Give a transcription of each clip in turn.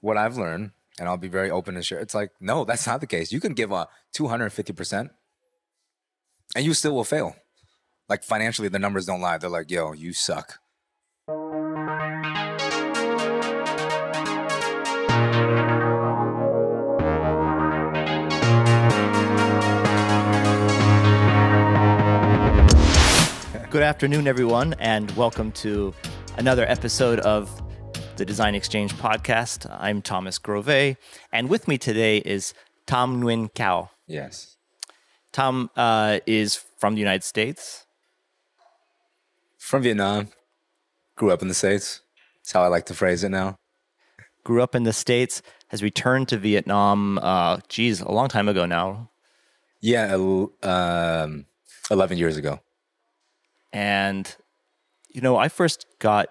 what I've learned, and I'll be very open and share. It's like, no, that's not the case. You can give a 250%, and you still will fail. Like financially, the numbers don't lie. They're like, yo, you suck. Good afternoon, everyone, and welcome to another episode of the Design Exchange podcast. I'm Thomas Grove, and with me today is Tom Nguyen Cao. Yes. Tom uh, is from the United States. From Vietnam, grew up in the States. That's how I like to phrase it now. Grew up in the States, has returned to Vietnam, uh, geez, a long time ago now. Yeah, um, 11 years ago. And, you know, I first got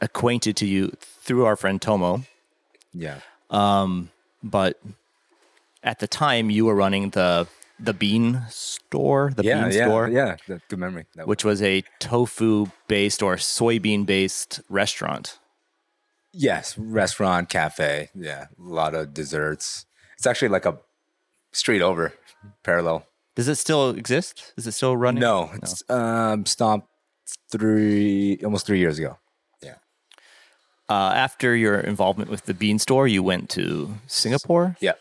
acquainted to you through our friend Tomo, Yeah. Um, but at the time you were running the the bean store, the yeah, bean yeah, store, yeah. Good memory. That which was a tofu based or soybean based restaurant. Yes, restaurant, cafe. Yeah, a lot of desserts. It's actually like a street over, parallel. Does it still exist? Is it still running? No, it's um stopped three almost three years ago. Uh, after your involvement with the bean store, you went to Singapore, Yeah.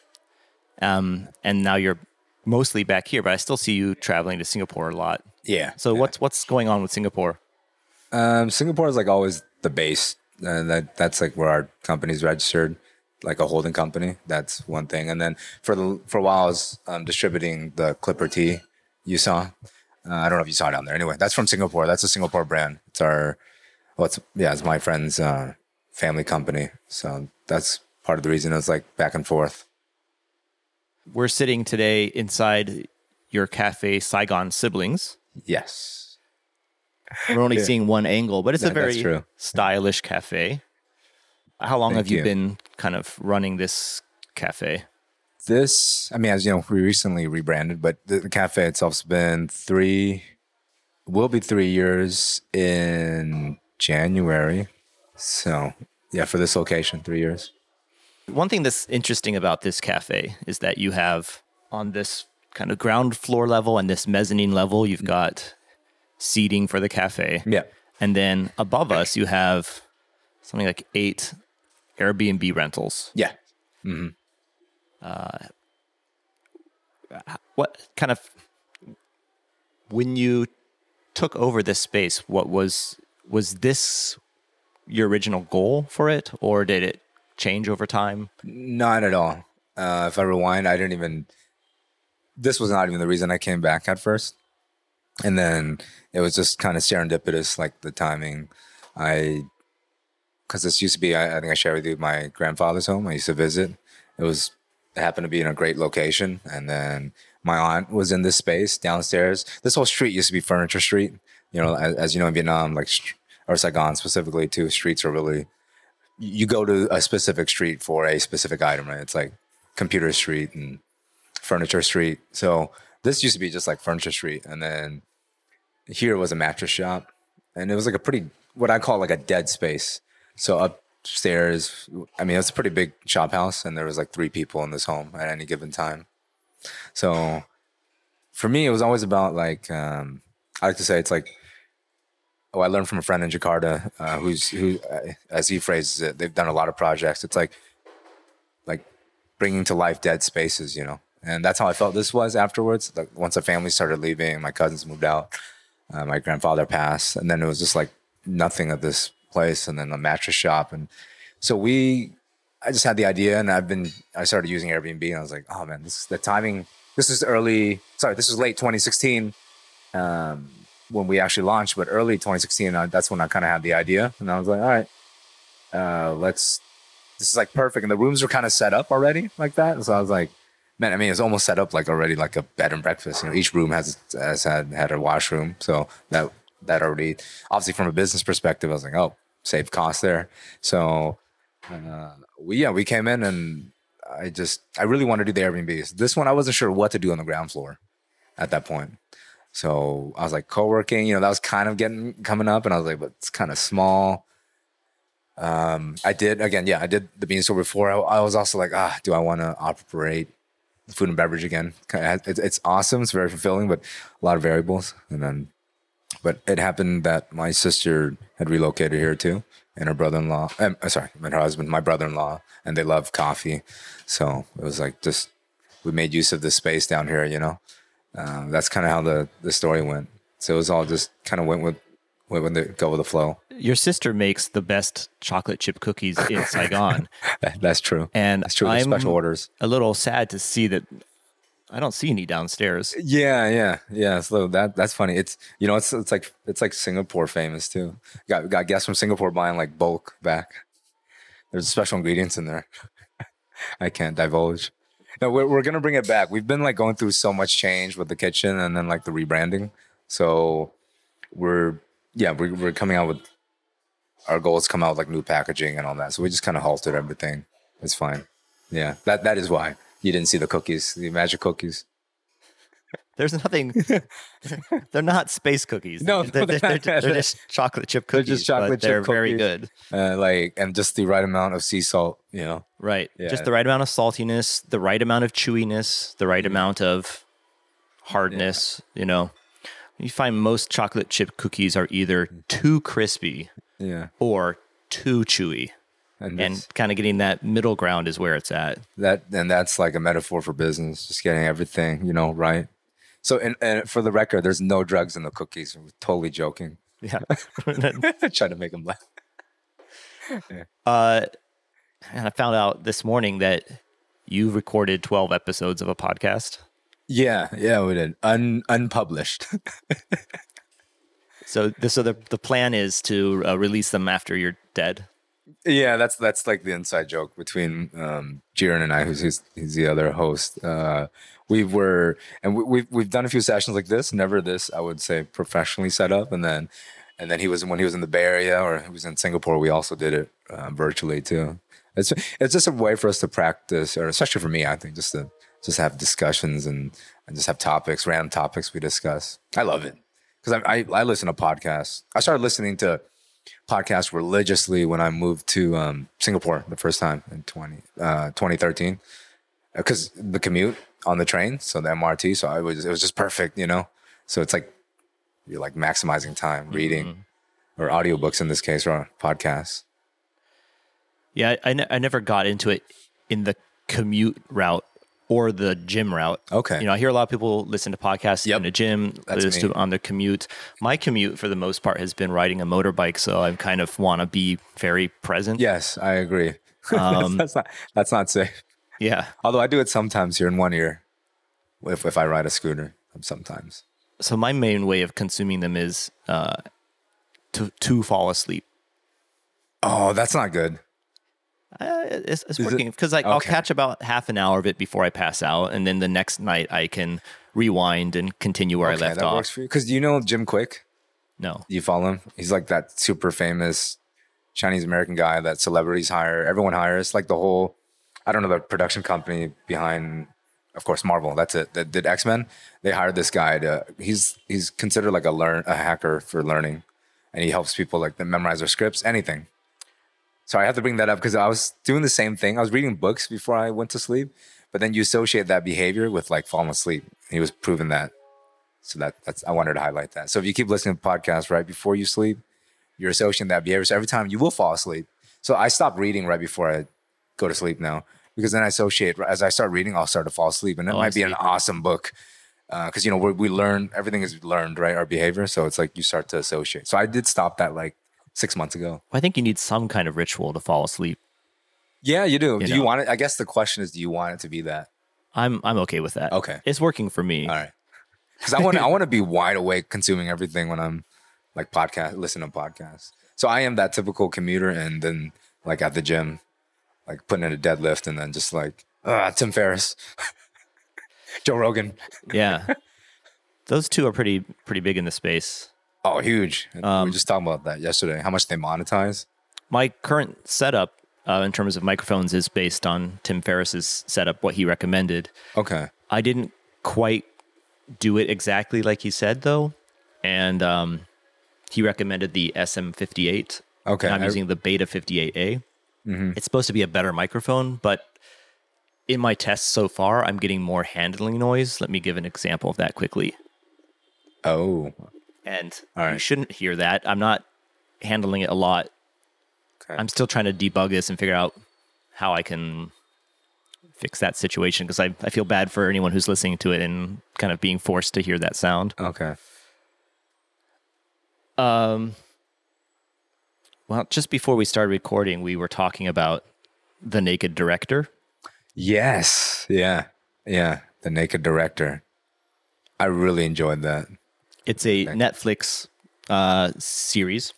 um, and now you're mostly back here. But I still see you traveling to Singapore a lot. Yeah. So yeah. what's what's going on with Singapore? um Singapore is like always the base. And that that's like where our company's registered, like a holding company. That's one thing. And then for the for a while I was um, distributing the Clipper tea you saw. Uh, I don't know if you saw it down there. Anyway, that's from Singapore. That's a Singapore brand. It's our well, it's yeah, it's my friend's uh, family company. So that's part of the reason it's like back and forth. We're sitting today inside your cafe, Saigon Siblings. Yes. We're only Yeah. seeing one angle, but it's a That- very stylish cafe. How long Thank have you, you. been kind of running this cafe? This, I mean, as you know, we recently rebranded, but the, the cafe itself's been three, will be three years in January. So, yeah, for this location, three years. One thing that's interesting about this cafe is that you have on this kind of ground floor level and this mezzanine level, you've got seating for the cafe. Yeah. And then above us, you have something like eight Airbnb rentals. Yeah. Mm-hmm. Uh What kind of, when you took over this space, what was, was this your original goal for it or did it change over time? Not at all. Uh, if I rewind, I didn't even, this was not even the reason I came back at first. And then it was just kind of serendipitous, like the timing. I, because this used to be, I, I think I shared with you, my grandfather's home. I used to visit. It was, it happened to be in a great location. And then my aunt was in this space downstairs. This whole street used to be Furniture Street. You know, as, as you know, in Vietnam, like, or Saigon specifically, too, streets are really, you go to a specific street for a specific item, right? It's like computer street and furniture street. So this used to be just like furniture street. And then here was a mattress shop. And it was like a pretty, what I call like a dead space. So upstairs, I mean, it's a pretty big shop house and there was like three people in this home at any given time. So for me, it was always about like, um, I like to say it's like, oh, I learned from a friend in Jakarta uh, who's who, uh, as he phrases it, they've done a lot of projects. It's like, like bringing to life dead spaces, you know. And that's how I felt this was afterwards. Like once the family started leaving, my cousins moved out, uh, my grandfather passed, and then it was just like nothing of this place, and then a mattress shop, and so we. I just had the idea, and I've been. I started using Airbnb, and I was like, "Oh man, this is the timing. This is early. Sorry, this is late 2016." Um, when we actually launched, but early 2016, uh, that's when I kind of had the idea, and I was like, all right, uh, let's. This is like perfect, and the rooms were kind of set up already like that, and so I was like, man, I mean, it's almost set up like already like a bed and breakfast. You know, each room has has had had a washroom, so that that already obviously from a business perspective, I was like, oh, save cost there. So uh, we yeah we came in and I just I really wanted to do the Airbnbs. This one I wasn't sure what to do on the ground floor at that point. So I was like co-working, you know, that was kind of getting coming up, and I was like, but it's kind of small. Um, I did again. Yeah, I did the bean store before. I, I was also like, ah, do I want to operate food and beverage again? It's, it's awesome. It's very fulfilling, but a lot of variables. And then, but it happened that my sister had relocated here too, and her brother-in-law. Um, uh, sorry, and her husband, my brother-in-law, and they love coffee. So it was like just we made use of the space down here. You know, uh, that's kind of how the the story went. So it was all just kind of went with went with the go with the flow. Your sister makes the best chocolate chip cookies in Saigon, That- That's true. and That's true. I'm special orders. a little sad to see that I don't see any downstairs. Yeah, yeah, yeah. So that that's funny. It's you know it's it's like it's like Singapore famous too. Got got guests from Singapore buying like bulk back. There's special ingredients in there. I can't divulge. No, we're we're gonna bring it back. We've been like going through so much change with the kitchen and then like the rebranding. So we're yeah we're we're coming out with our goal is come out with like new packaging and all that. So we just kind of halted everything. It's fine. Yeah, that that is why you didn't see the cookies, the magic cookies. There's nothing. they're not space cookies. No, they're, they're they're, they're, they're just chocolate chip They're cookies. just chocolate but chip they're very good. uh, like and just the right amount of sea salt, you know. Right. Yeah. Just the right amount of saltiness, the right amount of chewiness, the Mm-hmm. right amount of hardness. You know, you find most chocolate chip cookies are either Mm. too crispy Yeah, or too chewy. and, And kind of getting that middle ground is where it's at. that and that's like a metaphor for business, just getting everything, you know, right. So, and, and for the record, there's no drugs in the cookies. We're totally joking. Yeah. Trying to make them laugh. uh, and I found out this morning that you recorded 12 episodes of a podcast. Yeah, yeah, we did. Un, unpublished. So, the, so the, the plan is to uh, release them after you're dead. yeah, that's that's like the inside joke between um, Jiren and I, who's who's, he's the other host. Uh, we were, and we, we've we've done a few sessions like this. Never this, I would say, professionally set up. And then, and then he was when he was in the Bay Area or he was in Singapore. We also did it uh, virtually too. It's it's just a way for us to practice, or especially for me, I think, just to just have discussions and and just have topics, random topics we discuss. I love it because I, I I listen to podcasts. I started listening to podcast religiously when I moved to um, Singapore the first time in 20, uh, 2013 because the commute on the train, so the MRT, so I was it was just perfect, you know. So it's like you're like maximizing time reading or audiobooks in this case or podcasts. Yeah, I, I, ne- I never got into it in the commute route or the gym route. Okay. You know, I hear a lot of people listen to podcasts Yep. in the gym, That's listen me. it on their commute. My commute, for the most part, has been riding a motorbike, so I kind of want to be very present. Yes, I agree. Um, that's not that's not safe. Yeah. Although I do it sometimes here in one ear, if if I ride a scooter, sometimes. So my main way of consuming them is uh, to to fall asleep. Oh, that's not good. Uh, it's it's working because like I'll catch about half an hour of it before I pass out, and then the next night I can rewind and continue where okay, I left that off. works for you. Because do you know Jim Kwik? No. You follow him? He's like that super famous Chinese American guy that celebrities hire. Everyone hires. Like the whole, I don't know, the production company behind, of course, Marvel. That's it. That did X Men. They hired this guy to. He's he's considered like a learn a hacker for learning, and he helps people like memorize their scripts, anything. So I have to bring that up because I was doing the same thing. I was reading books before I went to sleep, but then you associate that behavior with like falling asleep. He was proving that. So that that's I wanted to highlight that. So if you keep listening to podcasts right before you sleep, you're associating that behavior. So every time you will fall asleep. So I stop reading right before I go to sleep now because then I associate as I start reading, I'll start to fall asleep, and it Oh, might be an awesome book uh, because you know we we learn everything is learned right our behavior. So it's like you start to associate. So I did stop that like six months ago. I think you need some kind of ritual to fall asleep. Yeah, you do. You do you want it? I guess the question is, do you want it to be that? I'm I'm okay with that. Okay. It's working for me. All right. Because I want I want to be wide awake consuming everything when I'm like podcast listening to podcasts. So I am that typical commuter, and then like at the gym, like putting in a deadlift, and then just like ah Tim Ferriss, Joe Rogan. Yeah. Those two are pretty pretty big in the space. Oh, huge! And we Um, were just talking about that yesterday. How much they monetize? My current setup uh, in terms of microphones is based on Tim Ferriss's setup, what he recommended. Okay. I didn't quite do it exactly like he said though, and um, he recommended the SM58. Okay. And I'm I- using the Beta 58A. It's supposed to be a better microphone, but in my tests so far, I'm getting more handling noise. Let me give an example of that quickly. oh. And All you shouldn't hear that. I'm not handling it a lot. Okay. I'm still trying to debug this and figure out how I can fix that situation because I, I feel bad for anyone who's listening to it and kind of being forced to hear that sound. okay. Um, well, just before we started recording, we were talking about the Naked Director. Yes. Yeah. Yeah. The Naked Director. I really enjoyed that. It's a Netflix uh, series,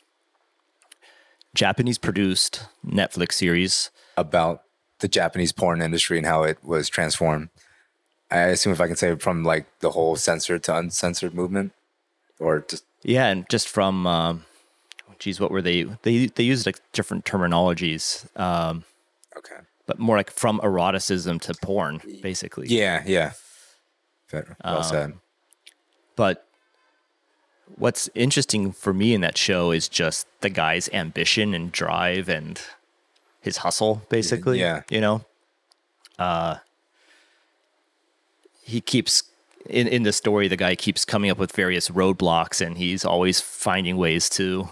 Japanese produced Netflix series. about the Japanese porn industry and how it was transformed. I assume if I can say from like the whole censored to uncensored movement, or just Yeah, and just from, um, geez, what were they? They they used like different terminologies, um, okay, but more like from eroticism to porn, basically. yeah, yeah, well said. But what's interesting for me in that show is just the guy's ambition and drive and his hustle, basically. Yeah. You know? Uh he keeps in, in the story the guy keeps coming up with various roadblocks and he's always finding ways to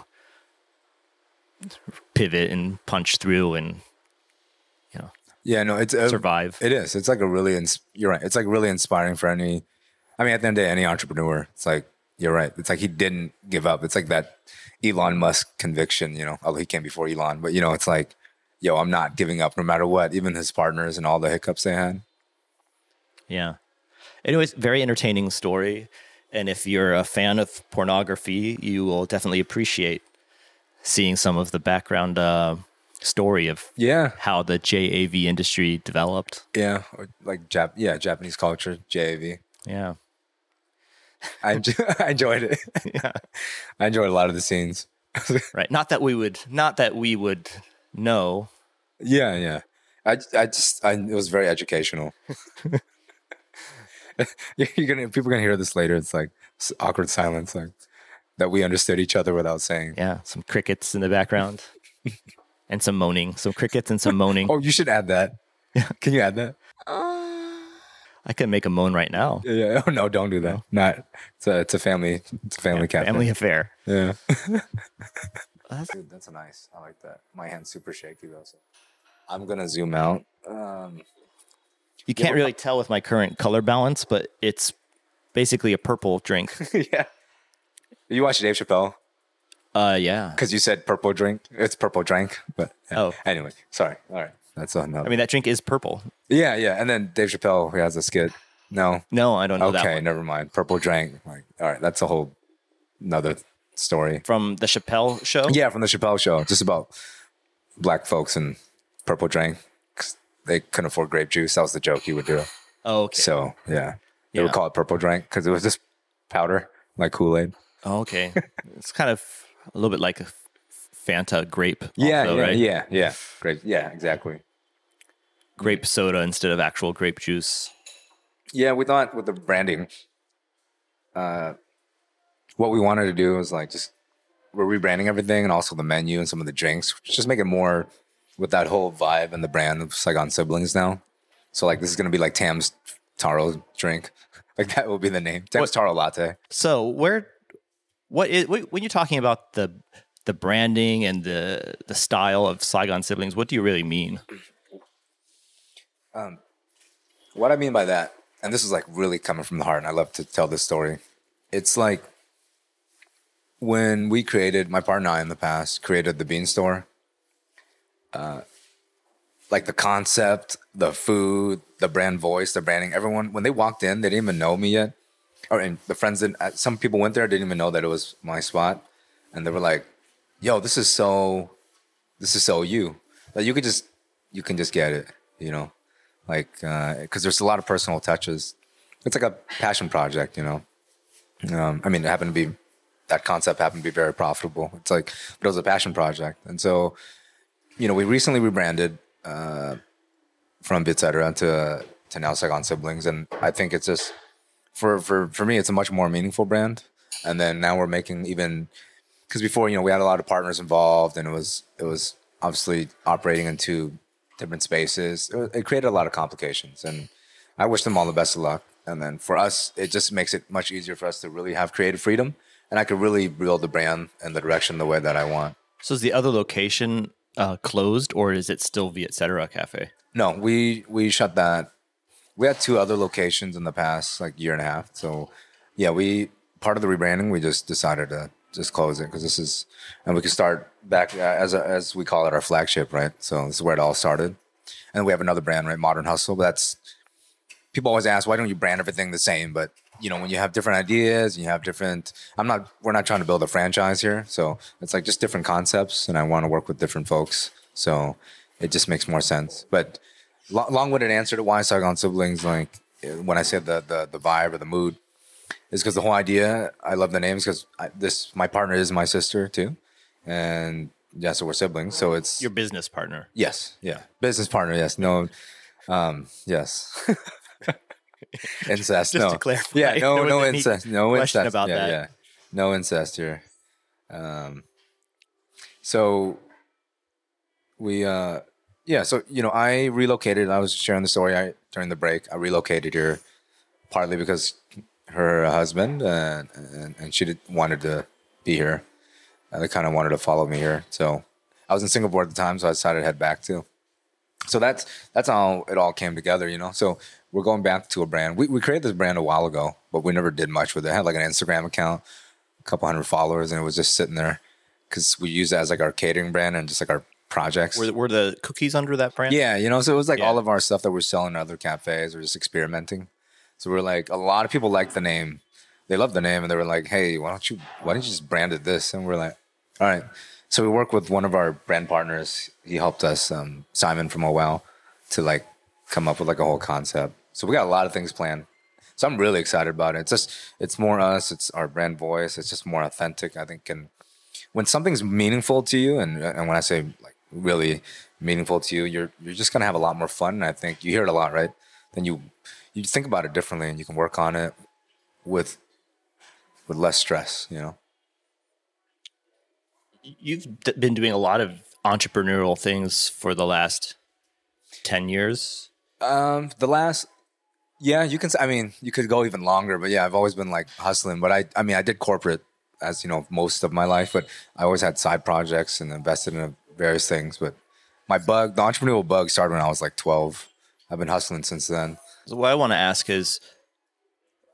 pivot and punch through and you know Yeah, no, it's uh, survive. It is. It's like a really. Ins- you're right. It's like really inspiring for any. I mean, at the end of the day, any entrepreneur. It's like you're right. It's like he didn't give up. It's like that Elon Musk conviction. You know, although he came before Elon, but you know, it's like, yo, I'm not giving up no matter what. Even his partners and all the hiccups they had. Yeah. Anyways, very entertaining story. And if you're a fan of pornography, you will definitely appreciate seeing some of the background uh, story of Yeah, how the JAV industry developed. yeah, or like Jap. Yeah, Japanese culture, JAV. Yeah. I, enjo- I enjoyed it. Yeah. I enjoyed a lot of the scenes. Right. Not that we would not that we would know. Yeah, yeah. I, I just, I, it was very educational. You're gonna, people are gonna hear this later. It's like awkward silence, like that we understood each other without saying. Yeah. Some crickets in the background. and some moaning. Some crickets and some moaning. Oh, you should add that. Yeah. Can you add that? I could make a moan right now. Yeah. yeah. Oh no, don't do that. Not. It's a, it's a family. It's a family cat. Family affair. Yeah. That's- Dude, that's nice. I like that. My hand's super shaky though. So I'm gonna zoom out. Um, You can't really tell with my current color balance, but it's basically a purple drink. yeah. You watch Dave Chappelle? Uh yeah. Because you said purple drink. It's purple drink. But yeah. Oh. anyway, sorry. All right, that's another. I mean that drink is purple. yeah, yeah. And then Dave Chappelle, who has a skit. No. No, I don't know that Okay, never mind. Purple drink. Like, all right, that's a whole another story. From the Chappelle show? Yeah, from the Chappelle show, just about black folks and purple drink. They couldn't afford grape juice. That was the joke he would do. Oh, okay. So yeah, they Yeah. would call it purple drink because it was just powder like Kool Aid. Oh, okay. it's kind of a little bit like a Fanta grape. Yeah, also, yeah, right? yeah, yeah. Great. Yeah, exactly. Grape soda instead of actual grape juice. Yeah, we thought with the branding, uh, what we wanted to do was like just we're rebranding everything and also the menu and some of the drinks, just make it more with that whole vibe and the brand of Saigon siblings now. So like this is gonna be like Tam's Taro drink, like that will be the name. Tam's What- Taro latte. So where, what is when you're talking about the the branding and the the style of Saigon siblings? What do you really mean? What I mean by that, and this is like really coming from the heart, and I love to tell this story. It's like when we created my partner and I in the past created the bean store. Uh, like the concept, the food, the brand voice, the branding. Everyone when they walked in, they didn't even know me yet, or and the friends didn't. uh, Some people went there didn't even know that it was my spot, and they were like, "Yo, this is so, this is so you. Like you could just, you can just get it, you know." like because there's a lot of personal touches. It's like a passion project, you know. Um, I mean, it happened to be that concept happened to be very profitable. It's like, but it was a passion project, and so you know, we recently rebranded uh, from Bitcetera to to now Saigon Siblings, and I think it's just for for for me, it's a much more meaningful brand. And then now we're making even because before you know we had a lot of partners involved, and it was it was obviously operating in two different spaces. It, it created a lot of complications, and I wish them all the best of luck. And then for us, it just makes it much easier for us to really have creative freedom, and I could really build the brand and the direction the way that I want. So is the other location uh, closed, or is it still Viet Cetera Cafe? No, we we shut that. We had two other locations in the past like year and a half. So yeah, we part of the rebranding. We just decided to just close it because this is, and we can start back uh, as a, as we call it our flagship, right? So this is where it all started. And we have another brand, right? Modern Hustle, but that's people always ask why don't you brand everything the same? But you know when you have different ideas, you have different. I'm not. We're not trying to build a franchise here, so it's like just different concepts, and I want to work with different folks. So it just makes more sense. But long-winded answer to why Saigon siblings, like when I said the the the vibe or the mood, is because the whole idea. I love the names because this my partner is my sister too, and yeah, so we're siblings. So it's Your business partner. Yes. Yeah. Business partner. Yes. No. Um. Yes. incest. Just no. to clarify, Yeah. No. No incest. No incest. about yeah, that. Yeah. No incest here. Um. So we. uh Yeah. So you know, I relocated. I was sharing the story. I during the break, I relocated here partly because her husband uh, and and she did, wanted to be here. And they kind of wanted to follow me here. So I was in Singapore at the time, so I decided to head back too. So that's that's how it all came together, you know. So we're going back to a brand. We we created this brand a while ago, but we never did much with it. it had like an Instagram account, a couple hundred followers, and it was just sitting there because we use it as like our catering brand and just like our projects. Were, were the cookies under that brand? Yeah, you know, so it was like Yeah. all of our stuff that we're selling at other cafes or just experimenting. So we're like, a lot of people like the name. They love the name and they were like, hey, why don't you why don't you just brand it this? And we're like, all right. So we work with one of our brand partners. He helped us, um, Simon from OWL, to like come up with like a whole concept. So we got a lot of things planned. So I'm really excited about it. It's just it's more us, it's our brand voice, it's just more authentic, I think. And when something's meaningful to you, and and when I say like really meaningful to you, you're you're just gonna have a lot more fun. And I think you hear it a lot, right? Then you you think about it differently, and you can work on it with with less stress. You know. You've been doing a lot of entrepreneurial things for the last 10 years. Um, the last, yeah, you can. I mean, you could go even longer, but yeah, I've always been like hustling. But I, I mean, I did corporate as you know most of my life, but I always had side projects and invested in various things. But my bug, the entrepreneurial bug, started when I was like twelve. I've been hustling since then. So what I want to ask is,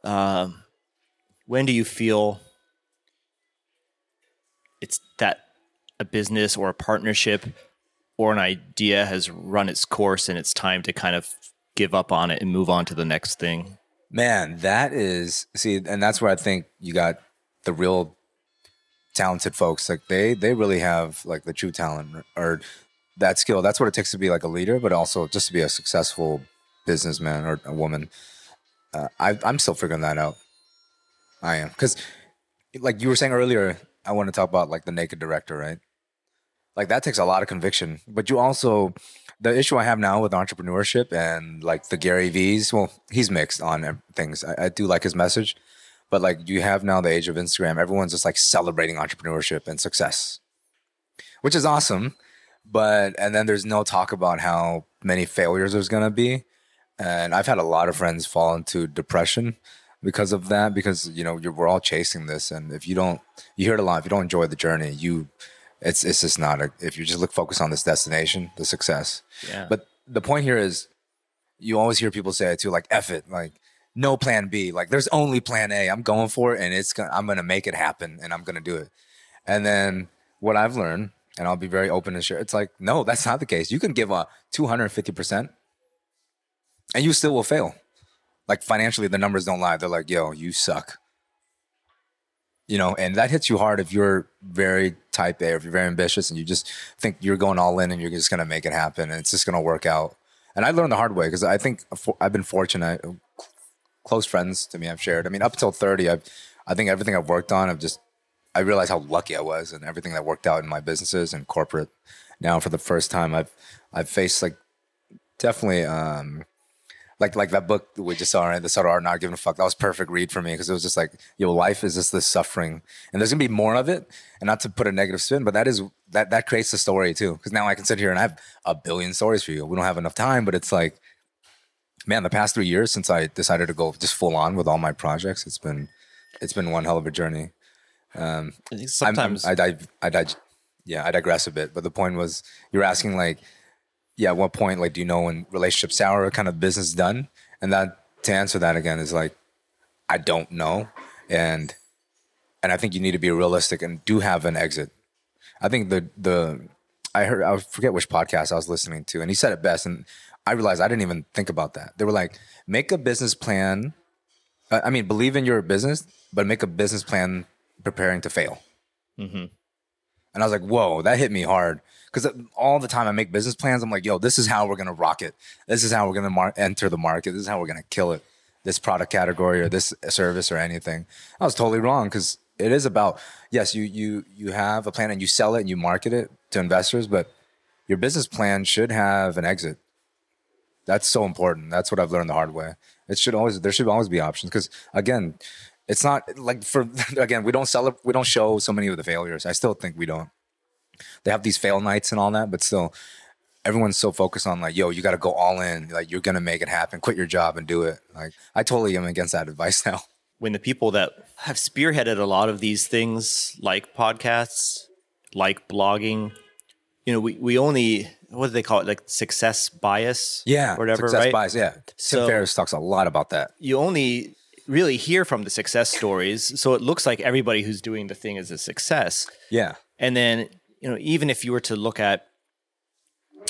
um, when do you feel it's that a business or a partnership or an idea has run its course and it's time to kind of give up on it and move on to the next thing? Man, that is see, and that's where I think you got the real talented folks. Like they they really have like the true talent or that skill. That's what it takes to be like a leader, but also just to be a successful businessman or a woman. Uh, I, I'm still figuring that out. I am because, like you were saying earlier, I want to talk about like the naked director, right? Like that takes a lot of conviction, but you also the issue I have now with entrepreneurship and like the Gary V's. Well, he's mixed on things. I, I do like his message, but like you have now the age of Instagram. Everyone's just like celebrating entrepreneurship and success, which is awesome. But and then there's no talk about how many failures there's gonna be, and I've had a lot of friends fall into depression because of that. Because you know you're, we're all chasing this, and if you don't, you hear it a lot. If you don't enjoy the journey, you it's it's just not a. If you just look focused on this destination, the success. Yeah. But the point here is, you always hear people say it too, like "F it," like no plan B. Like there's only plan A. I'm going for it, and it's gonna, I'm gonna make it happen, and I'm gonna do it. And then what I've learned, and I'll be very open to share, it's like no, that's not the case. You can give a 250 percent, and you still will fail. Like financially, the numbers don't lie. They're like, yo, you suck. You know, and that hits you hard if you're very type A if you're very ambitious and you just think you're going all in and you're just going to make it happen and it's just going to work out. And I learned the hard way because I think I've been fortunate. Close friends to me, I've shared. I mean, up until 30, I've, I think everything I've worked on, I've just, I realized how lucky I was and everything that worked out in my businesses and corporate. Now, for the first time, I've, I've faced like definitely um, like like that book we just saw, right? The subtle art not giving a fuck. That was perfect read for me because it was just like, yo, life is just this suffering, and there's gonna be more of it. And not to put a negative spin, but that is that that creates the story too. Because now I can sit here and I have a billion stories for you. We don't have enough time, but it's like, man, the past three years since I decided to go just full on with all my projects, it's been it's been one hell of a journey. Um, I I'm- sometimes I'm, I, dive, I dig, yeah, I digress a bit. But the point was, you're asking like, yeah, at what point, like, do you know when relationships sour, kind of business done? And that to answer that again is like, I don't know, and and I think you need to be realistic and do have an exit. I think the the I heard I forget which podcast I was listening to, and he said it best, and I realized I didn't even think about that. They were like, make a business plan. uh, I mean, believe in your business, but make a business plan preparing to fail. Mhm. And I was like, whoa, that hit me hard. Because all the time I make business plans, I'm like, yo, this is how we're going to rock it. This is how we're going to mar- enter the market. This is how we're going to kill it. This product category or this service or anything. I was totally wrong because it is about, yes, you, you, you have a plan and you sell it and you market it to investors, but your business plan should have an exit. That's so important. That's what I've learned the hard way. It should always, there should always be options because again, it's not like for again we don't celebrate we don't show so many of the failures. I still think we don't. They have these fail nights and all that but still everyone's so focused on like yo you got to go all in. Like you're gonna make it happen. Quit your job and do it. Like i totally am against that advice now. When the people that have spearheaded a lot of these things, like podcasts, like blogging, you know, we, we only what do they call it, like success bias, yeah whatever, success right? bias yeah tim So- ferriss talks a lot about that you only really hear from the success stories, so it looks like everybody who's doing the thing is a success. yeah And then, you know, even if you were to look at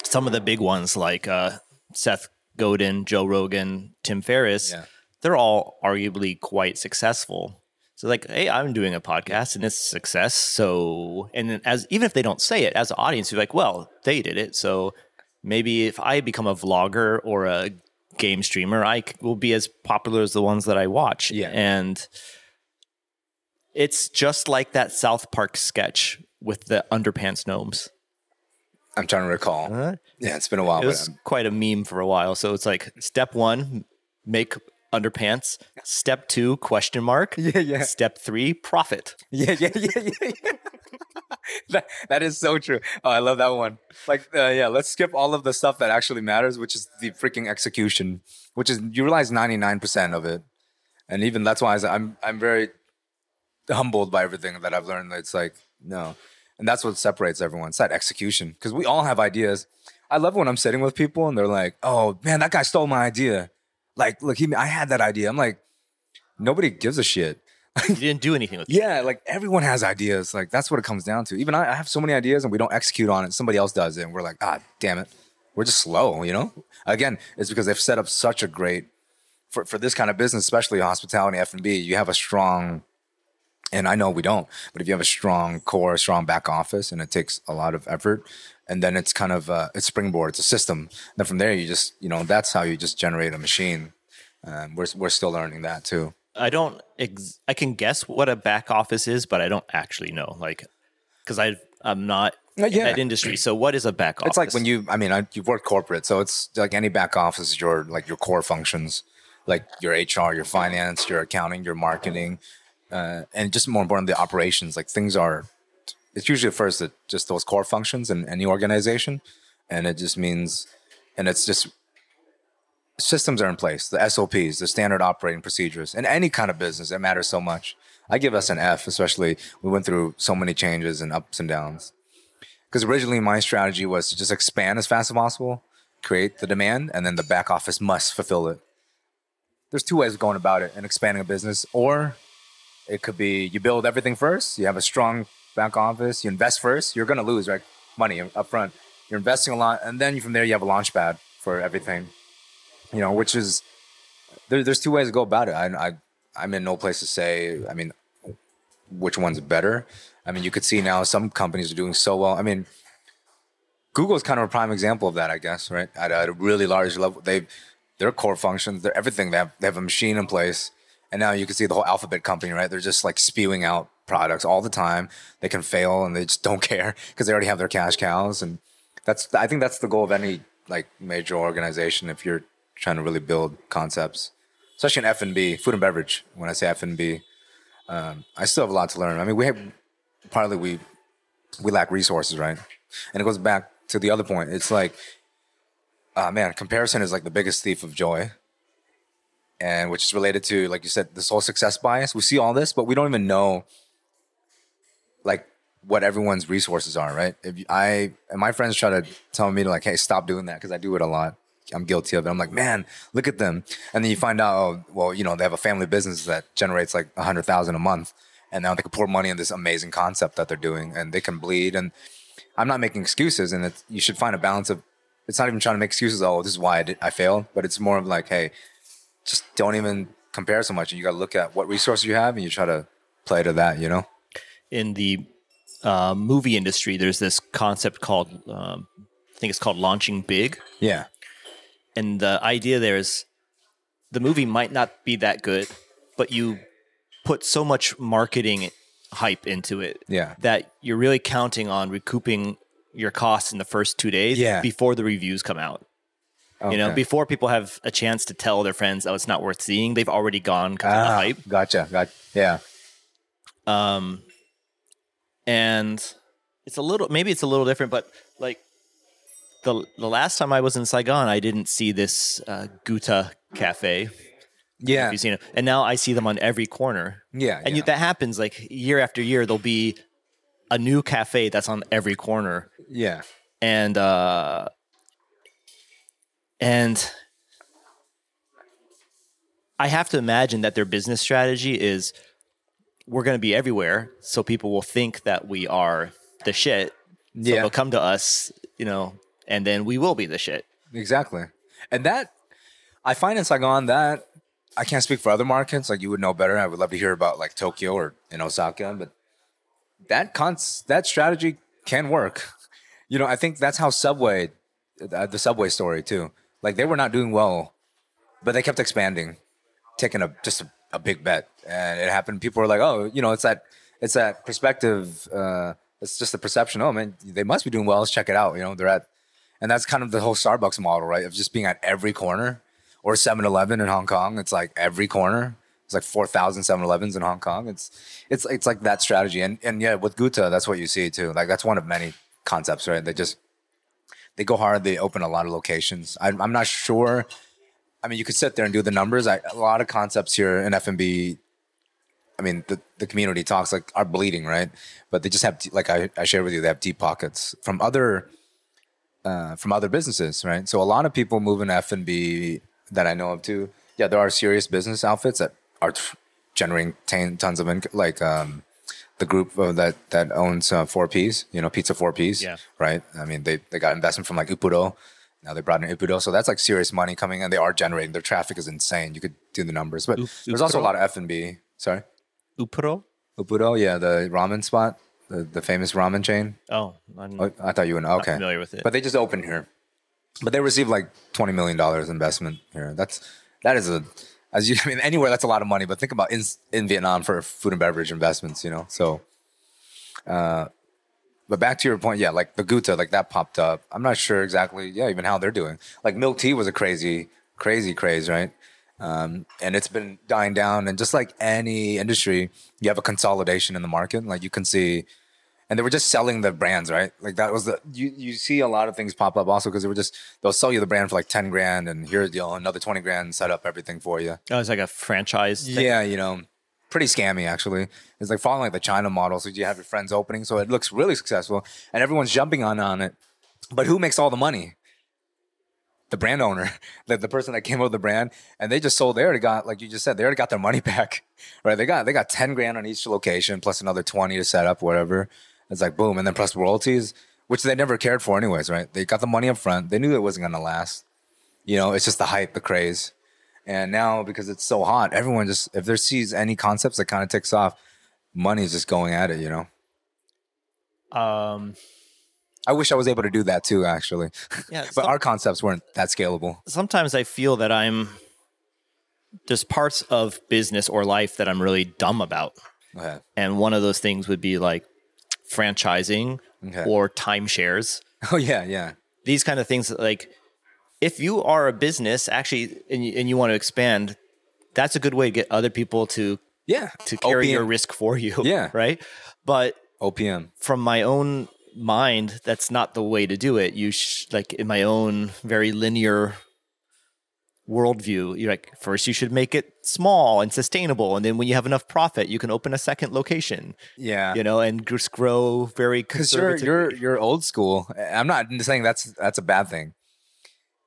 some of the big ones like uh, Seth Godin, Joe Rogan, Tim Ferriss, Yeah. they're all arguably quite successful. So like, hey, I'm doing a podcast and it's a success. So, and then as even if they don't say it, as an audience, you're like, well, they did it. So maybe if I become a vlogger or a game streamer, I will be as popular as the ones that I watch. Yeah. And it's just like that South Park sketch with the underpants gnomes. i'm trying to recall yeah it's been a while It but was quite a meme for a while. So it's like step one, make underpants. Step two, question mark. Yeah, yeah. Step three, profit. Yeah, yeah, yeah, yeah. yeah. that, that is so true. Oh, I love that one. Like, uh, yeah, let's skip all of the stuff that actually matters, which is the freaking execution, which is you realize ninety nine percent of it, and even that's why I I'm I'm very humbled by everything that I've learned. It's like no, and that's what separates everyone. It's that execution because we all have ideas. I love when I'm sitting with people and they're like, "Oh man, that guy stole my idea." Like, look, he I had that idea. I'm like, nobody gives a shit. You didn't do anything with it. Yeah, like everyone has ideas. Like that's what it comes down to. Even I, I have so many ideas and we don't execute on it. Somebody else does it, and we're like, ah, damn it, we're just slow. You know. Again, it's because they've set up such a great for for this kind of business, especially hospitality F and B. You have a strong, and I know we don't, but if you have a strong core, strong back office, and it takes a lot of effort, and then it's kind of uh, it's springboard, it's a system. Then from there, you just you know that's how you just generate a machine. Um, we're we're still learning that too. I don't. Ex- I can guess what a back office is, but I don't actually know. Like, because I I'm not Uh, in that industry. So what is a back office? It's like when you, I mean, I, you've worked corporate, so it's like any back office is your like your core functions, like your HR, your finance, your accounting, your marketing, uh, and just more importantly, the operations. Like things are, it's usually first that just those core functions in any organization, and it just means, and it's just systems are in place, the SOPs, the standard operating procedures, in any kind of business. It matters so much. I give us an F, especially we went through so many changes and ups and downs because originally my strategy was to just expand as fast as possible, create the demand, and then the back office must fulfill it. There's two ways of going about it and expanding a business, or it could be you build everything first, you have a strong back office, you invest first, you're gonna lose right money up front. You're investing a lot, and then from there you have a launch pad for everything. You know, which is there, there's two ways to go about it. I, I I'm in no place to say. I mean, which one's better. I mean, you could see now some companies are doing so well. I mean, Google is kind of a prime example of that, I guess, right? At a really large level, they their core functions, their everything. They have they have a machine in place, and now you can see the whole Alphabet company, right? They're just like spewing out products all the time. They can fail, and they just don't care because they already have their cash cows, and that's I think that's the goal of any like major organization. If you're trying to really build concepts, especially in F and B, food and beverage. When I say F and B, um, I still have a lot to learn. I mean, we have partly we we lack resources, right? And it goes back to the other point. It's like, uh, man, comparison is like the biggest thief of joy, and which is related to, like you said, this whole success bias. We see all this, but we don't even know, what everyone's resources are, right? If I and my friends try to tell me to like, hey, stop doing that because I do it a lot. I'm guilty of it. I'm like, man, look at them, and then you find out, oh, well, you know, they have a family business that generates like a hundred thousand a month, and now they can pour money in this amazing concept that they're doing, and they can bleed. And I'm not making excuses, and it's, you should find a balance of. It's not even trying to make excuses. Oh, this is why I, did, I failed, but it's more of like, hey, just don't even compare so much, and you got to look at what resources you have, and you try to play to that. You know. In the uh, movie industry, there's this concept called, um, I think it's called launching big. Yeah. And the idea there is the movie might not be that good, but you put so much marketing hype into it Yeah. that you're really counting on recouping your costs in the first two days Yeah. before the reviews come out. You know, before people have a chance to tell their friends, oh, it's not worth seeing, they've already gone because of the Ah, hype. Gotcha. Got. Yeah. Um, and it's a little, maybe it's a little different, but like the the last time I was in Saigon, I didn't see this uh, Guta Cafe. Yeah. You've seen it, and now I see them on every corner. Yeah. And yeah. you, that happens like year after year. There'll be a new cafe that's on every corner, yeah. and uh, and I have to imagine that their business strategy is we're going to be everywhere, so people will think that we are the shit. So Yeah. they'll come to us, you know, and then we will be the shit. Exactly. And that I find in Saigon that I can't speak for other markets. Like you would know better. I would love to hear about like Tokyo or in Osaka, but that cons that strategy can work. You know, I think that's how Subway, the, the Subway story too. Like they were not doing well, but they kept expanding, taking a just a, a big bet, and it happened. People were like, "Oh, you know, it's that it's that perspective. Uh, it's just the perception. Oh man, they must be doing well. Let's check it out. You know, they're at and that's kind of the whole Starbucks model, right? Of just being at every corner or 7 Eleven in Hong Kong. It's like every corner. It's like 4,000 7 Elevens in Hong Kong. It's, it's, it's like that strategy. And, and yeah, with Guta, that's what you see too. Like that's one of many concepts, right? They just, they go hard. They open a lot of locations. I, I'm not sure. I mean, you could sit there and do the numbers. I, a lot of concepts here in F&B I mean, the, the community talks like are bleeding, right? But they just have, like I, I shared with you, they have deep pockets from other, uh, from other businesses, right? So a lot of people move in F and B that I know of too. Yeah, there are serious business outfits that are t- generating ton- tons of income, like um, the group uh, that that owns uh, Four Ps, you know, Pizza Four Ps, Yeah. right? I mean, they they got investment from like Ippudo. Now they brought in Ippudo, so that's like serious money coming in. They are generating. Their traffic is insane. You could do the numbers, but Up- there's also a lot of F and B. Sorry. Upro? Ippudo, yeah, the ramen spot, the, the famous ramen chain. Oh, Oh, I thought you would know. Okay. familiar with it. But they just opened here. But they received like twenty million dollars investment here. That's that is a as you I mean anywhere that's a lot of money. But think about in in Vietnam for food and beverage investments. You know, so. Uh, but back to your point, yeah, like the Guta, like that popped up. I'm not sure exactly, yeah, even how they're doing. Like milk tea was a crazy, crazy craze, right? Um, and it's been dying down. And just like any industry, you have a consolidation in the market. Like you can see, and they were just selling the brands, right? Like that was the you you see a lot of things pop up also because they were just they'll sell you the brand for like ten grand, and here's you know another twenty grand, set up everything for you. oh, it's like a franchise. thing? Yeah, you know, pretty scammy actually. It's like following like the China model. So you have your friends opening, so it looks really successful, and everyone's jumping on on it. But who makes all the money? The brand owner, the, the person that came up with the brand, and they just sold. They already got, like you just said, they already got their money back, right? They got they got ten grand on each location, plus another twenty to set up, whatever. It's like boom, and then plus royalties, which they never cared for anyways, right? They got the money up front. They knew it wasn't gonna last. You know, it's just the hype, the craze. And now because it's so hot, everyone just if there sees any concepts that kind of ticks off, money's just going at it, you know. Um, I wish I was able to do that too, actually. yeah. but some- our concepts weren't that scalable. sometimes I feel that I'm there's parts of business or life that I'm really dumb about. Okay. And one of those things would be like franchising Okay. or timeshares. Oh yeah, yeah. These kind of things like if you are a business actually and you, and you want to expand, that's a good way to get other people to Yeah. to carry OPM. your risk for you. Yeah. Right. But OPM. from my own mind, that's not the way to do it. You sh- like in my own very linear worldview. You're like first you should make it small and sustainable, and then when you have enough profit, you can open a second location. Yeah. You know, and just grow very because you're conservative. you're you're old school. I'm not saying that's that's a bad thing.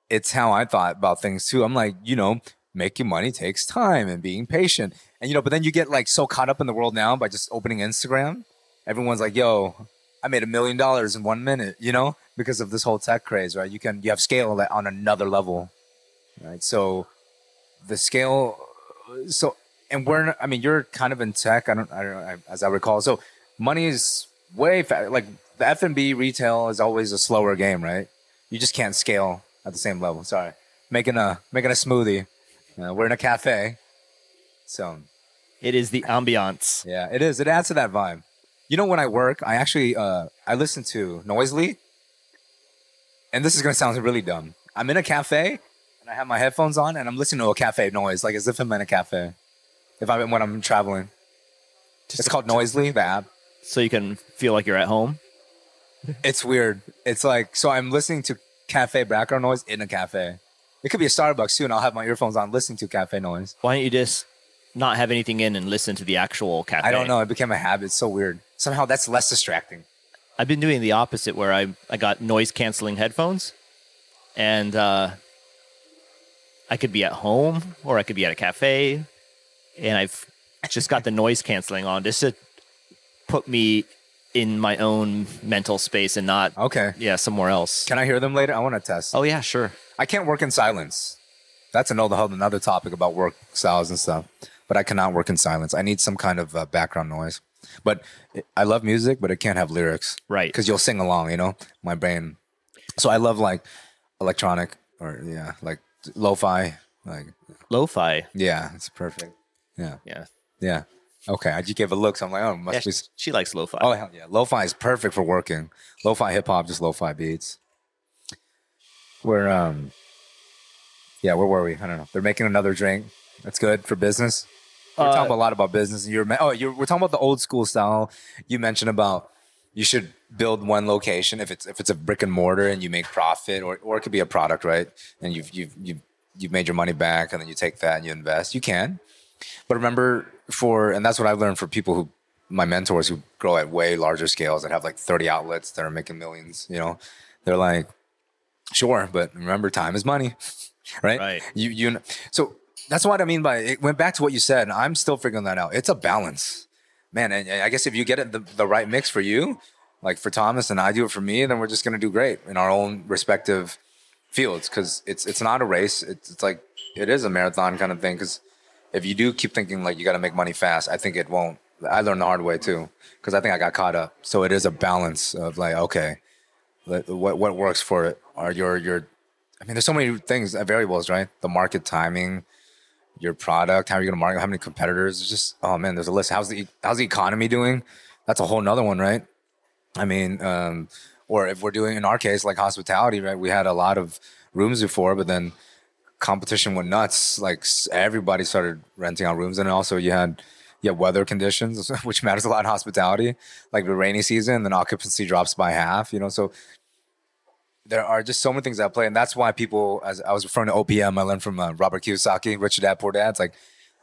It's how I thought about things too. I'm like, you know, making money takes time and being patient, and you know, but then you get like so caught up in the world now by just opening Instagram. Everyone's like, yo, I made a million dollars in one minute, you know, because of this whole tech craze, right? You can you have scale on another level, right? So the scale, so and we're I mean, you're kind of in tech. I don't, I don't, I, as I recall. So money is way like the F and B retail is always a slower game, right? You just can't scale at the same level. Sorry, making a making a smoothie. Uh, we're in a cafe, so it is the ambiance. yeah, it is. It adds to that vibe. You know, when I work, I actually uh, I listen to Noisli, and this is gonna sound really dumb. I'm in a cafe and I have my headphones on and I'm listening to a cafe noise, like as if I'm in a cafe. If I'm when I'm traveling, it's called Noisli, the app. So you can feel like you're at home. It's weird. It's like so I'm listening to cafe background noise in a cafe. It could be a Starbucks too, and I'll have my earphones on listening to cafe noise. Why don't you just not have anything in and listen to the actual cafe? I don't know. It became a habit. It's so weird. Somehow that's less distracting. I've been doing the opposite where I I got noise canceling headphones, and uh, I could be at home or I could be at a cafe, and I've just got the noise canceling on just to put me in my own mental space and not Okay. yeah somewhere else. Can I hear them later? I want to test. oh yeah, sure. I can't work in silence. That's another another topic about work styles and stuff. But I cannot work in silence. I need some kind of uh, background noise. But I love music, but it can't have lyrics. Right. Because you'll sing along, you know. My brain. So I love like electronic or yeah, like lo-fi. Like Lo-fi. yeah, it's perfect. Yeah, Yeah. yeah. Okay, I just gave a look. So I'm like, oh, must Yeah, be. she, likes lo-fi. Oh hell yeah, lo-fi is perfect for working. Lo-fi hip hop, just lo-fi beats. We're um, yeah, where were we? I don't know. They're making another drink. That's good for business. We're Uh, talking a lot about business. And you're oh, you're we're talking about the old school style. You mentioned about you should build one location if it's if it's a brick and mortar and you make profit, or or it could be a product, right? And you've you've you've you've made your money back, and then you take that and you invest. You can, but remember for and that's what I've learned for people who my mentors who grow at way larger scales that have like 30 outlets that are making millions, you know, they're like, sure, but remember time is money, right? Right. You, you, so that's what I mean by it went back to what you said. And I'm still figuring that out. It's a balance, man. And I guess if you get it the, the right mix for you, like for Thomas and I do it for me, then we're just going to do great in our own respective fields. Cause it's, it's not a race. It's, it's like, it is a marathon kind of thing. Cause if you do keep thinking like you got to make money fast, I think it won't. I learned the hard way too, because I think I got caught up. So it is a balance of like, okay, what what works for it are your your. I mean, there's so many things, uh, variables, right? The market timing, your product, how are you to market, how many competitors. It's just oh man, there's a list. How's the how's the economy doing? That's a whole nother one, right? I mean, um, or if we're doing in our case like hospitality, right? We had a lot of rooms before, but then competition went nuts. Like everybody started renting out rooms, and also you had had weather conditions, which matters a lot in hospitality. Like the rainy season, then occupancy drops by half. You know, so there are just so many things at play, and that's why people, as I was referring to OPM, I learned from uh, Robert Kiyosaki, Rich Dad Poor Dad. It's like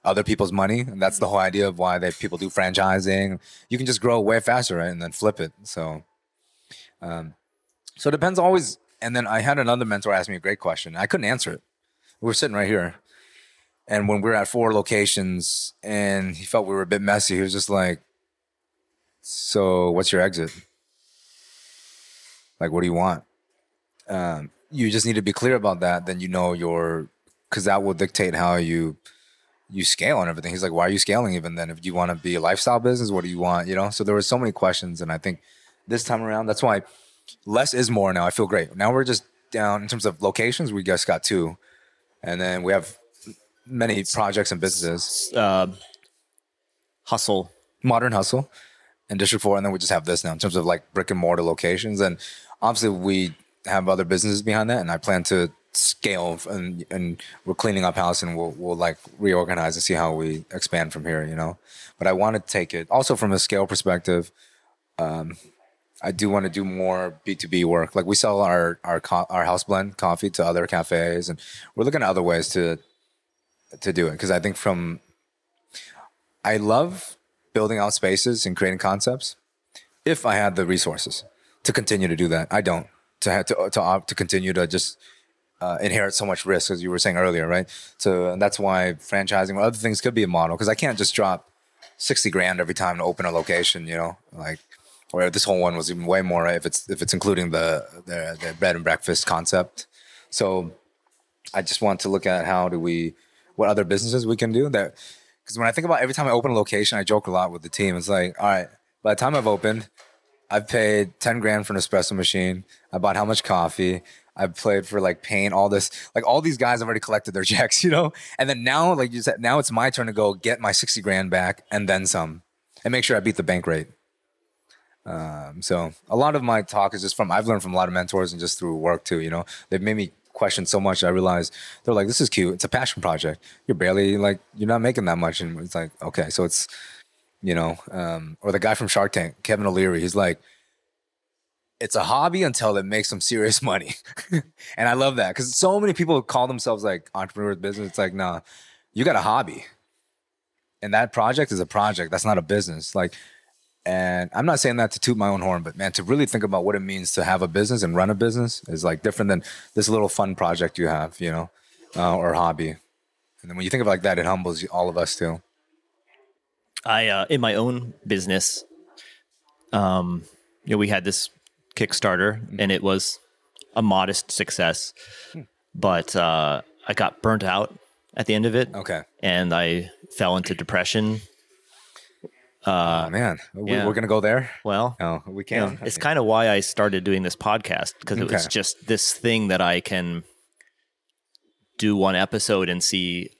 other people's money, and that's the whole idea of why they people do franchising. You can just grow way faster, right, and then flip it. So, um, so it depends always. And then I had another mentor ask me a great question. I couldn't answer it. We were sitting right here, and when we were at four locations, and he felt we were a bit messy, he was just like, "So, what's your exit? Like, what do you want?" um, you just need to be clear about that. Then you know your, because that will dictate how you you scale and everything. He's like, why are you scaling even then? If you want to be a lifestyle business, what do you want? You know. So there were so many questions, and I think this time around, that's why less is more. Now I feel great. Now we're just down in terms of locations. We just got two, and then we have many projects and businesses. Uh, hustle. Modern Hustle and District 4. And then we just have this now in terms of like brick and mortar locations. And obviously, we have other businesses behind that. And I plan to scale and and we're cleaning up house and we'll we'll like reorganize and see how we expand from here. You know, but I want to take it also from a scale perspective. Um, I do want to do more B two B work. Like we sell our our our house blend coffee to other cafes, and we're looking at other ways to to do it because I think from I love building out spaces and creating concepts if I had the resources to continue to do that. I don't to have to to to continue to just uh, inherit so much risk as you were saying earlier, right? So and that's why franchising or other things could be a model because I can't just drop sixty grand every time to open a location, you know, like or this whole one was even way more if it's if it's including the the, the bed and breakfast concept. So I just want to look at how do we what other businesses we can do that because when I think about every time I open a location, I joke a lot with the team. It's like, all right, by the time I've opened, I've paid 10 grand for an espresso machine. I bought how much coffee. I've played for like paint, all this, like all these guys have already collected their checks, you know? And then now, like you said, now it's my turn to go get my 60 grand back and then some and make sure I beat the bank rate. Um, so a lot of my talk is just from, I've learned from a lot of mentors and just through work too, you know, they've made me question so much. I realized they're like, this is cute. It's a passion project. You're barely like, you're not making that much. And it's like, okay, so it's, you know, um, or the guy from Shark Tank, Kevin O'Leary, he's like, it's a hobby until it makes some serious money. and I love that because so many people call themselves like entrepreneurs business. It's like, nah, you got a hobby. And that project is a project. That's not a business. Like, and I'm not saying that to toot my own horn, but man, to really think about what it means to have a business and run a business is like different than this little fun project you have, you know, uh, or hobby. And then when you think of it like that, it humbles all of us too. I uh, in my own business, um, you know, we had this Kickstarter, Mm-hmm. and it was a modest success, Hmm. but uh, I got burnt out at the end of it, Okay. and I fell into depression. Uh, oh man, we, yeah. we're gonna go there. Well, No, we you know, can't. it's kind of why I started doing this podcast because it was just this thing that I can do one episode and see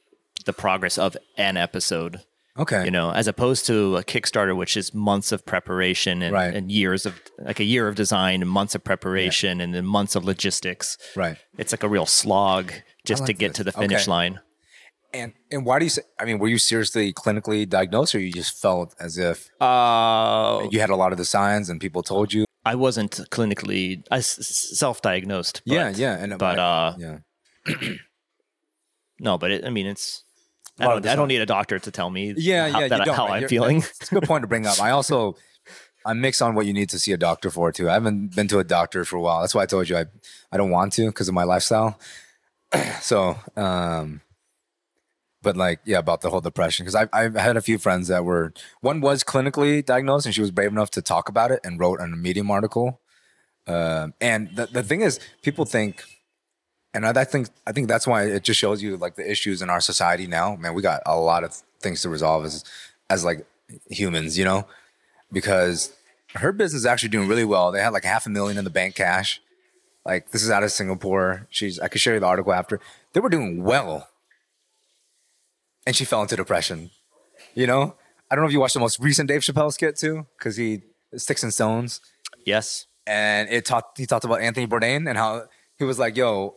the progress of an episode. okay. you know, as opposed to a Kickstarter, which is months of preparation and, Right. and years of like a year of design and months of preparation and then months of logistics. right. It's like a real slog just to get this. to the finish Okay. line. And and why do you say? I mean, were you seriously clinically diagnosed, or you just felt as if Uh, you had a lot of the signs and people told you? I wasn't clinically I s- s- self-diagnosed. But, yeah, yeah. And But uh, yeah, no, but it, I mean, it's. I A lot of don't, I don't need a doctor to tell me yeah, how, yeah. that, you don't, how? I'm You're- feeling. It's a good point to bring up. I also I'm mixed on what you need to see a doctor for too. I haven't been to a doctor for a while. That's why I told you I I don't want to because of my lifestyle. so, um, but like yeah, about the whole depression because I've I've had a few friends that were one was clinically diagnosed and she was brave enough to talk about it and wrote a Medium article. Um, and the the thing is, people think. And I I think I think that's why it just shows you like the issues in our society now. Man, we got a lot of things to resolve as as like humans, you know, because her business is actually doing really well. They had like half a million in the bank cash. Like this is out of Singapore. She's I could share you the article after. They were doing well. And she fell into depression. You know? I don't know if you watched the most recent Dave Chappelle skit too, because he sticks and stones. yes. And it talked he talked about Anthony Bourdain and how he was like, yo,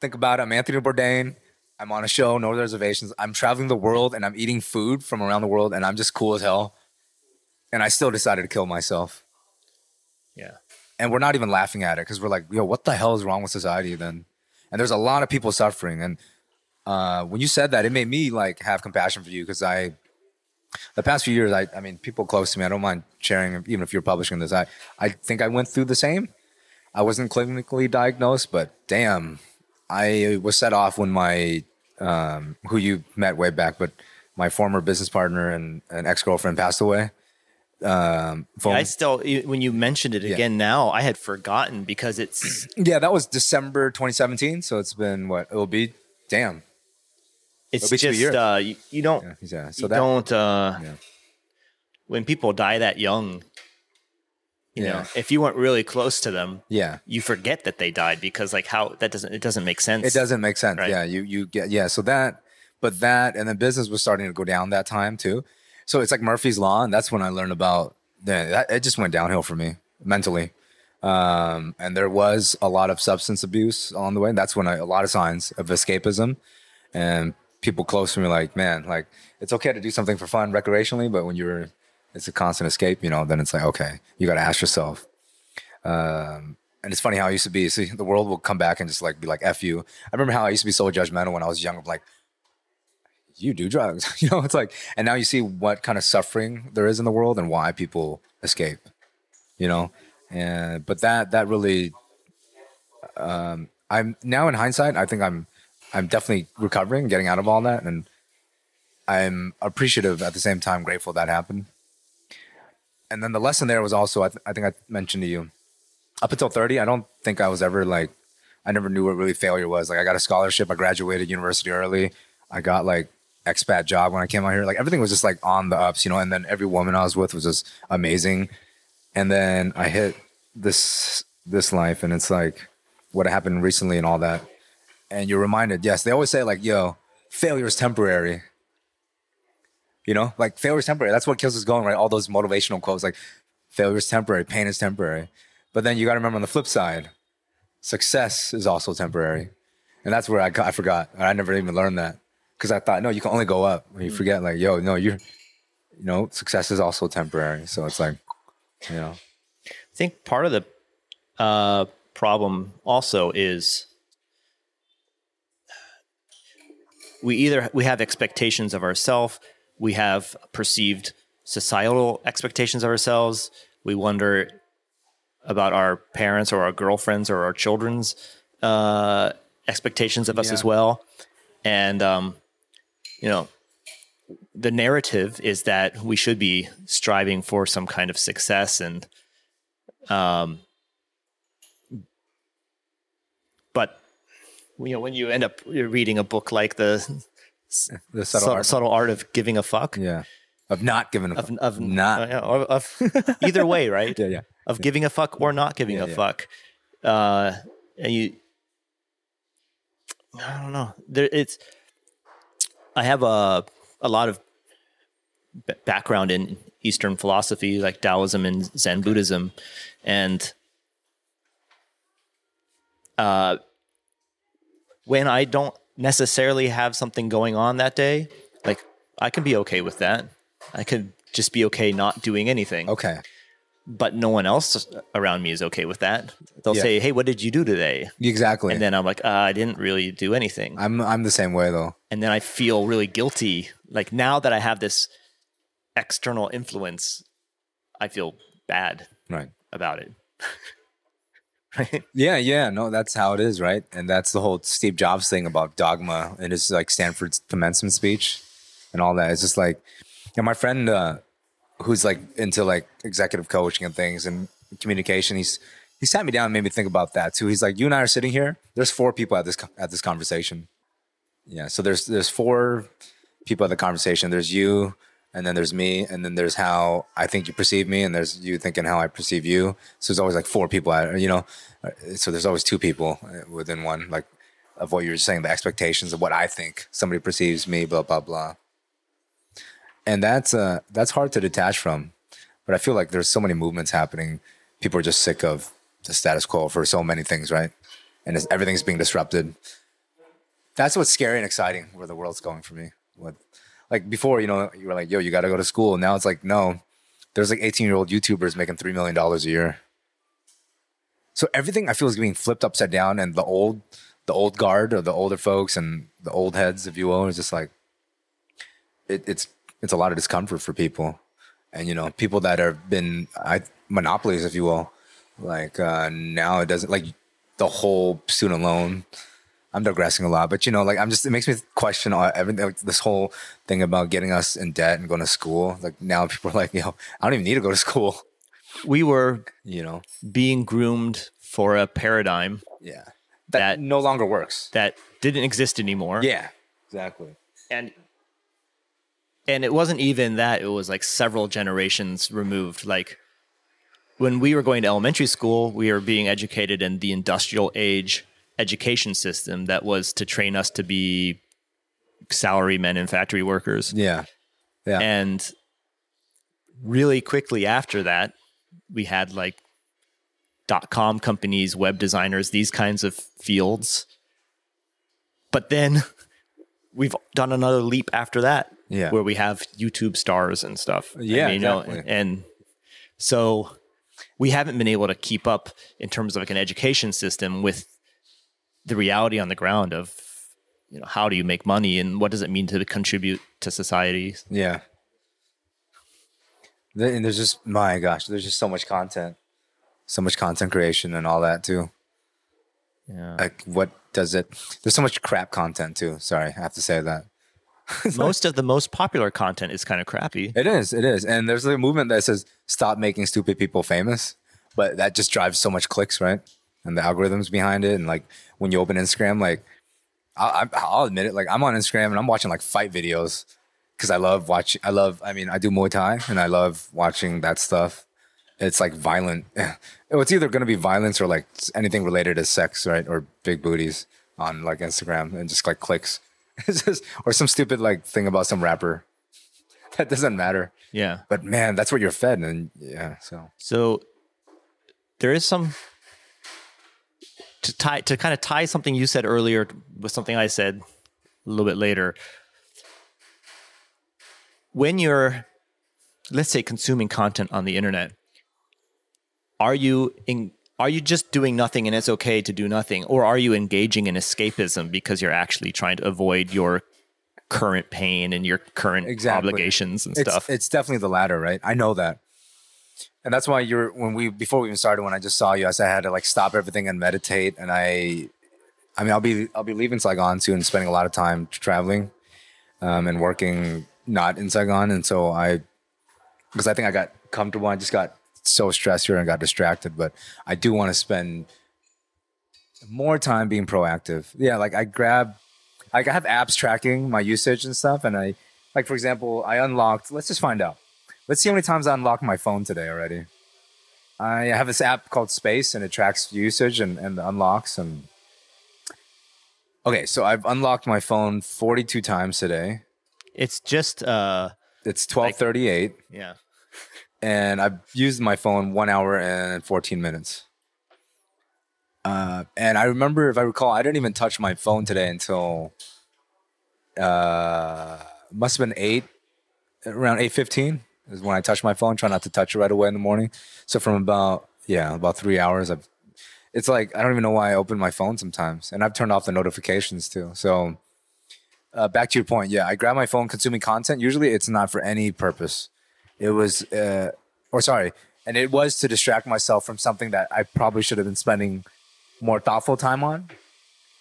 think about it. I'm Anthony Bourdain. I'm on a show, no reservations. I'm traveling the world and I'm eating food from around the world and I'm just cool as hell. And I still decided to kill myself. Yeah. And we're not even laughing at it because we're like, yo, what the hell is wrong with society then? And there's a lot of people suffering. And uh, when you said that, it made me like have compassion for you because I, the past few years, I, I mean, people close to me, I don't mind sharing, even if you're publishing this. I, I think I went through the same. I wasn't clinically diagnosed, but damn, I was set off when my, um, who you met way back, but my former business partner and an ex girlfriend passed away. Um, Yeah, I still, when you mentioned it again now, I had forgotten because it's Yeah, that was December 2017. So it's been what it'll be. Damn. It's It'll be just uh, you, you don't Yeah. Yeah. So you that. don't uh, Yeah. when people die that young. You know, if you weren't really close to them, Yeah. you forget that they died because like how that doesn't it doesn't make sense. It doesn't make sense. Right. Yeah. You you get yeah. So that, but that, and then business was starting to go down that time too. So it's like Murphy's law, and that's when I learned about. Yeah, that, it just went downhill for me mentally. Um, and there was a lot of substance abuse on the way. And that's when I, a lot of signs of escapism. And people close to me like, man, like it's okay to do something for fun recreationally, but when you're, it's a constant escape, you know, then it's like, okay, you got to ask yourself. Um, and it's funny how I used to be. See, the world will come back and just like be like, F you. I remember how I used to be so judgmental when I was young. I'm like, you do drugs. you know, it's like, and now you see what kind of suffering there is in the world and why people escape, you know? And, but that, that really, um, I'm now in hindsight, I think I'm, I'm definitely recovering, getting out of all that. And I'm appreciative at the same time, grateful that happened. And then the lesson there was also, I, th- I think I mentioned to you, up until 30, I don't think I was ever like, I never knew what really failure was. Like I got a scholarship, I graduated university early. I got like expat job when I came out here. Like everything was just like on the ups, you know. And then every woman I was with was just amazing. And then I hit this this life, and it's like what happened recently and all that. And you're reminded, yes, they always say like, "Yo, failure is temporary." You know, like failure is temporary. That's what kills us going, right? All those motivational quotes, like failure is temporary, pain is temporary. But then you got to remember on the flip side, success is also temporary. And that's where I, I forgot. I never even learned that because I thought, no, you can only go up. When you mm. forget, like, yo, no, you're, you know, success is also temporary. So it's like, you know. I think part of the uh, problem also is we either we have expectations of ourselves, we have perceived societal expectations of ourselves. We wonder about our parents or our girlfriends or our children's uh, expectations of us yeah. as well. And um, you know, the narrative is that we should be striving for some kind of success and um but you know when you end up reading a book like the the subtle, subtle, art. subtle art of giving a fuck. Yeah. Of not giving a of, fuck. of not. uh, of, of either way right? Yeah yeah. Of yeah. giving a fuck or not giving yeah, a yeah. fuck. Uh and you i don't know. There it's I have a a lot of b- background in Eastern philosophy, like Taoism and Zen Buddhism, and uh, when I don't necessarily have something going on that day, like I can be okay with that. I could just be okay not doing anything. Okay but no one else around me is okay with that. They'll yeah. say, "Hey, what did you do today?" Exactly. And then I'm like, uh, "I didn't really do anything." I'm I'm the same way though. And then I feel really guilty. Like now that I have this external influence, I feel bad right about it. right? Yeah, yeah, no, that's how it is, right? And that's the whole Steve Jobs thing about dogma and his like Stanford's commencement speech and all that. It's just like, know, my friend uh, who's like into like executive coaching and things and communication. He's he sat me down and made me think about that too. He's like, you and I are sitting here. There's four people at this at this conversation. Yeah, so there's there's four people at the conversation. There's you, and then there's me, and then there's how I think you perceive me, and there's you thinking how I perceive you. So there's always like four people, you know. So there's always two people within one, like of what you were saying, the expectations of what I think somebody perceives me, blah blah blah and that's uh that's hard to detach from. But I feel like there's so many movements happening. People are just sick of the status quo for so many things, right? And everything's being disrupted. That's what's scary and exciting where the world's going for me. What, like before, you know, you were like, "Yo, you got to go to school." Now it's like, no, there's like 18 year old YouTubers making three million dollars a year. So everything I feel is being flipped upside down, and the old, the old guard or the older folks and the old heads, if you will, is just like, it, it's it's a lot of discomfort for people, and you know, people that have been I, monopolies, if you will. Like uh, now, it doesn't like the whole student loan. I'm digressing a lot, but you know, like I'm just it makes me question all, everything. Like, this whole thing about getting us in debt and going to school. Like now, people are like, yo, I don't even need to go to school. We were, you know, being groomed for a paradigm. Yeah, that, that no longer works. That didn't exist anymore. Yeah, exactly. And and it wasn't even that it was like several generations removed like when we were going to elementary school we were being educated in the industrial age education system that was to train us to be salary men and factory workers yeah yeah and really quickly after that we had like dot com companies, web designers, these kinds of fields. But then we've done another leap after that, Yeah. where we have YouTube stars and stuff. I Yeah, mean, you know, exactly. and so we haven't been able to keep up in terms of like an education system with the reality on the ground of you know how do you make money and what does it mean to contribute to society Yeah. And there's just my gosh, there's just so much content, so much content creation and all that too. yeah Like, what does it? There's so much crap content too. Sorry, I have to say that. most of the most popular content is kind of crappy It is, it is, and there's a movement that says stop making stupid people famous, but that just drives so much clicks, right? And the algorithms behind it, and like when you open Instagram, like I'll, I'll admit it, like I'm on Instagram and I'm watching like fight videos because I love watching. I love. I mean, I do Muay Thai and I love watching that stuff. It's like violent. It's either gonna be violence or like anything related to sex, right? Or big booties on like Instagram and just like clicks. Just, or some stupid like thing about some rapper. That doesn't matter. yeah But man, that's what you're fed, and yeah. So so there is some to tie to kind of tie something you said earlier with something i said a little bit later when you're let's say consuming content on the internet are you in are you just doing nothing and it's okay to do nothing or are you engaging in escapism because you're actually trying to avoid your current pain and your current Exactly. obligations and it's stuff it's definitely the latter, right? I know that, and that's why you're when we before we even started when I just saw you, I said I had to like stop everything and meditate, and I, I mean, I'll be I'll be leaving Saigon soon, and spending a lot of time traveling, um, and working not in Saigon, and so I, because I think I got comfortable, I just got so stressed here and got distracted, but I do want to spend more time being proactive. Yeah, like I grab like I have apps tracking my usage and stuff, and I like for example, I unlocked. Let's just find out. Let's see how many times I unlocked my phone today already. I have this app called Space, and it tracks usage and, and unlocks. And okay, so I've unlocked my phone forty-two times today. it's just uh It's twelve thirty-eight, yeah and I've used my phone one hour and fourteen minutes. Uh, and I remember, if I recall, I didn't even touch my phone today until uh, must have been eight, around eight fifteen is when I touch my phone. Try not to touch it right away in the morning. So from about yeah, about three hours, I've. It's like I don't even know why I open my phone sometimes, and I've turned off the notifications too. So uh, back to your point, yeah, I grab my phone consuming content. Usually, it's not for any purpose. It was, uh, or sorry, and it was to distract myself from something that I probably should have been spending more thoughtful time on.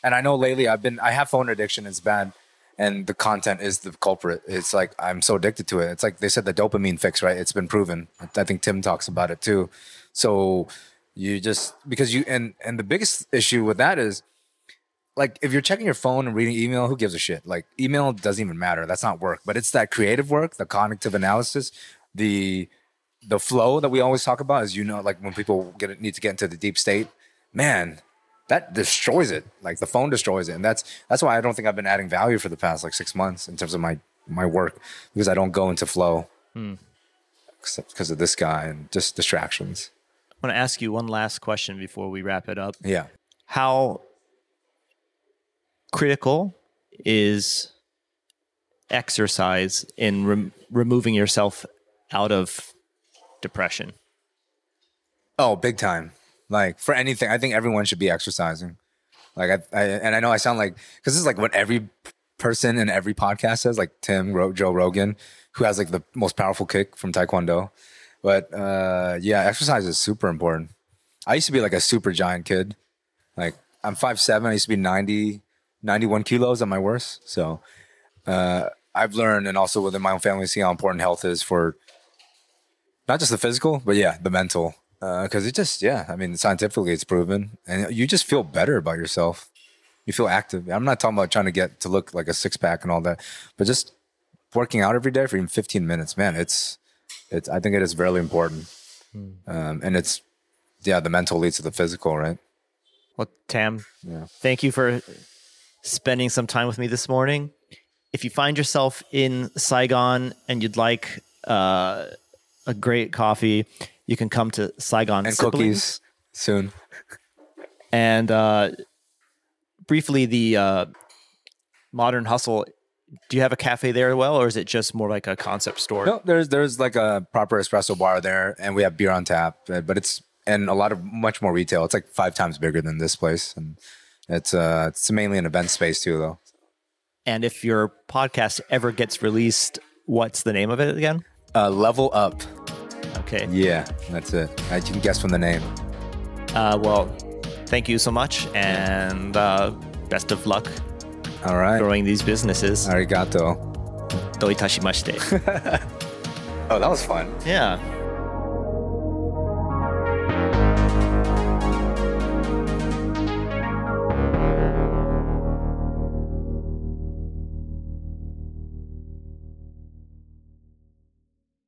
And I know lately I've been I have phone addiction. It's bad, and the content is the culprit. It's like I'm so addicted to it. It's like they said the dopamine fix, right? It's been proven. I think Tim talks about it too. So you just because you and and the biggest issue with that is like if you're checking your phone and reading email, who gives a shit? Like email doesn't even matter. That's not work. But it's that creative work, the cognitive analysis, the the flow that we always talk about. Is you know, like when people get need to get into the deep state, man, that destroys it. Like the phone destroys it, and that's that's why I don't think I've been adding value for the past like six months in terms of my my work because I don't go into flow except because of this guy and just distractions. I want to ask you one last question before we wrap it up. Yeah. How critical is exercise in rem- removing yourself out of depression? Oh, big time. Like for anything, I think everyone should be exercising. Like I, I and I know I sound like because this is like what every person in every podcast says, like Tim, Joe Rogan, who has like the most powerful kick from Taekwondo. But uh, yeah, exercise is super important. I used to be like a super giant kid. Like I'm 5'7", I used to be 90, 91 kilos at my worst. So uh, I've learned, and also within my own family, see how important health is for not just the physical, but yeah, the mental. Because it just, yeah, I mean, scientifically it's proven, and you just feel better about yourself. You feel active. I'm not talking about trying to get to look like a six pack and all that, but just working out every day for even 15 minutes, man, it's, it's. I think it is very important, um, and it's, yeah, the mental leads to the physical, right? Well, Tam, Yeah. thank you for spending some time with me this morning. If you find yourself in Saigon and you'd like uh, a great coffee, you can come to Saigon And Siblings. cookies. Soon. And uh, briefly, the uh, Modern Hustle. Do you have a cafe there as well, or is it just more like a concept store? No, there's there's like a proper espresso bar there, and we have beer on tap. uh, But it's and a lot of much more retail. It's like five times bigger than this place, and it's uh it's mainly an event space too, though. And if your podcast ever gets released, what's the name of it again? Uh, level up. Okay. Yeah, that's it. I can guess from the name. Uh, well, thank you so much, and uh, best of luck All right. growing these businesses. Arigato. Doitashimashite. Oh, that was fun. yeah.